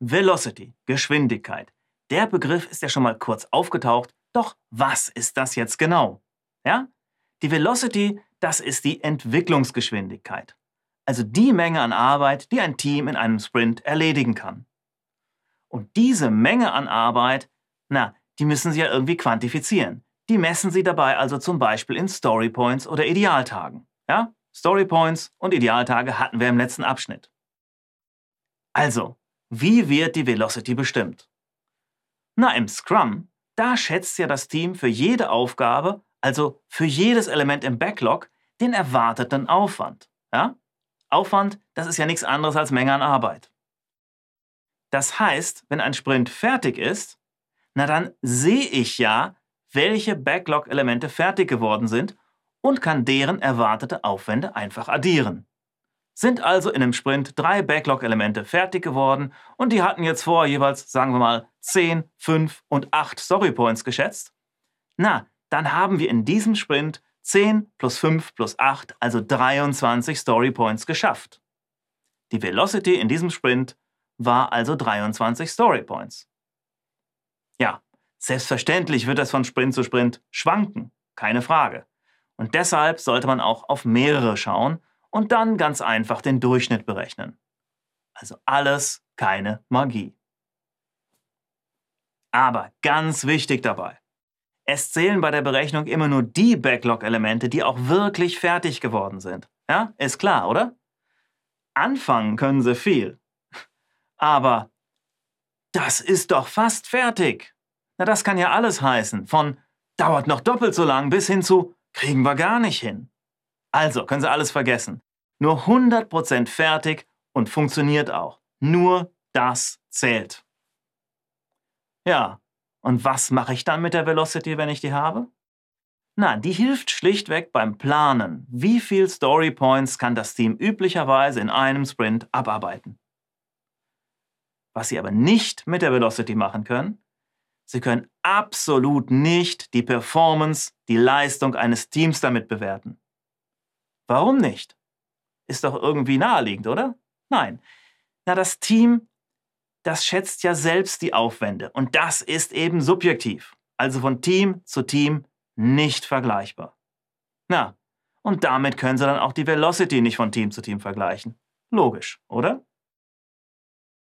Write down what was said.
Velocity, Geschwindigkeit. Der Begriff ist ja schon mal kurz aufgetaucht, doch was ist das jetzt genau? Ja? Die Velocity, das ist die Entwicklungsgeschwindigkeit. Also die Menge an Arbeit, die ein Team in einem Sprint erledigen kann. Und diese Menge an Arbeit, na, die müssen Sie ja irgendwie quantifizieren. Die messen Sie dabei also zum Beispiel in Story Points oder Idealtagen. Ja? Story Points und Idealtage hatten wir im letzten Abschnitt. Also, wie wird die Velocity bestimmt? Na, im Scrum, da schätzt ja das Team für jede Aufgabe, also für jedes Element im Backlog, den erwarteten Aufwand. Ja? Aufwand, das ist ja nichts anderes als Menge an Arbeit. Das heißt, wenn ein Sprint fertig ist, na dann sehe ich ja, welche Backlog-Elemente fertig geworden sind und kann deren erwartete Aufwände einfach addieren. Sind also in einem Sprint drei Backlog-Elemente fertig geworden und die hatten jetzt vor jeweils, sagen wir mal, 10, 5 und 8 Storypoints geschätzt? Na, dann haben wir in diesem Sprint 10 plus 5 plus 8, also 23 Storypoints geschafft. Die Velocity in diesem Sprint war also 23 Storypoints. Ja, selbstverständlich wird das von Sprint zu Sprint schwanken, keine Frage. Und deshalb sollte man auch auf mehrere schauen und dann ganz einfach den Durchschnitt berechnen. Also alles keine Magie. Aber ganz wichtig dabei. Es zählen bei der Berechnung immer nur die Backlog-Elemente, die auch wirklich fertig geworden sind. Ja, ist klar, oder? Anfangen können sie viel. Aber das ist doch fast fertig. Na, das kann ja alles heißen. Von dauert noch doppelt so lang bis hin zu kriegen wir gar nicht hin. Also können Sie alles vergessen. Nur 100% fertig und funktioniert auch. Nur das zählt. Ja, und was mache ich dann mit der Velocity, wenn ich die habe? Na, die hilft schlichtweg beim Planen. Wie viel Story Points kann das Team üblicherweise in einem Sprint abarbeiten? Was Sie aber nicht mit der Velocity machen können, Sie können absolut nicht die Performance, die Leistung eines Teams damit bewerten. Warum nicht? Ist doch irgendwie naheliegend, oder? Nein. Na, das Team das schätzt ja selbst die Aufwände. Und das ist eben subjektiv. Also von Team zu Team nicht vergleichbar. Na, und damit können Sie dann auch die Velocity nicht von Team zu Team vergleichen. Logisch, oder?